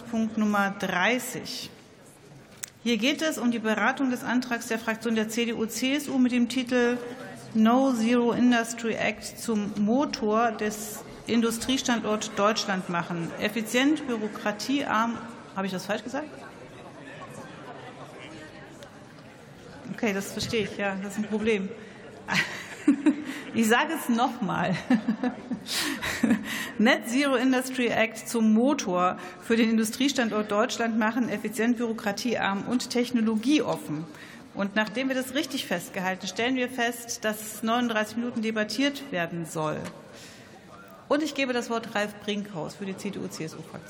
Punkt Nummer 30. Hier geht es um die Beratung des Antrags der Fraktion der CDU-CSU mit dem Titel No Zero Industry Act zum Motor des Industriestandort Deutschland machen. Effizient, bürokratiearm. Habe ich das falsch gesagt? Okay, das verstehe ich. Ja, das ist ein Problem. Ich sage es nochmal. Net Zero Industry Act zum Motor für den Industriestandort Deutschland machen, effizient, bürokratiearm und technologieoffen. Und nachdem wir das richtig festgehalten, stellen wir fest, dass 39 Minuten debattiert werden soll. Und ich gebe das Wort Ralf Brinkhaus für die CDU-CSU-Fraktion.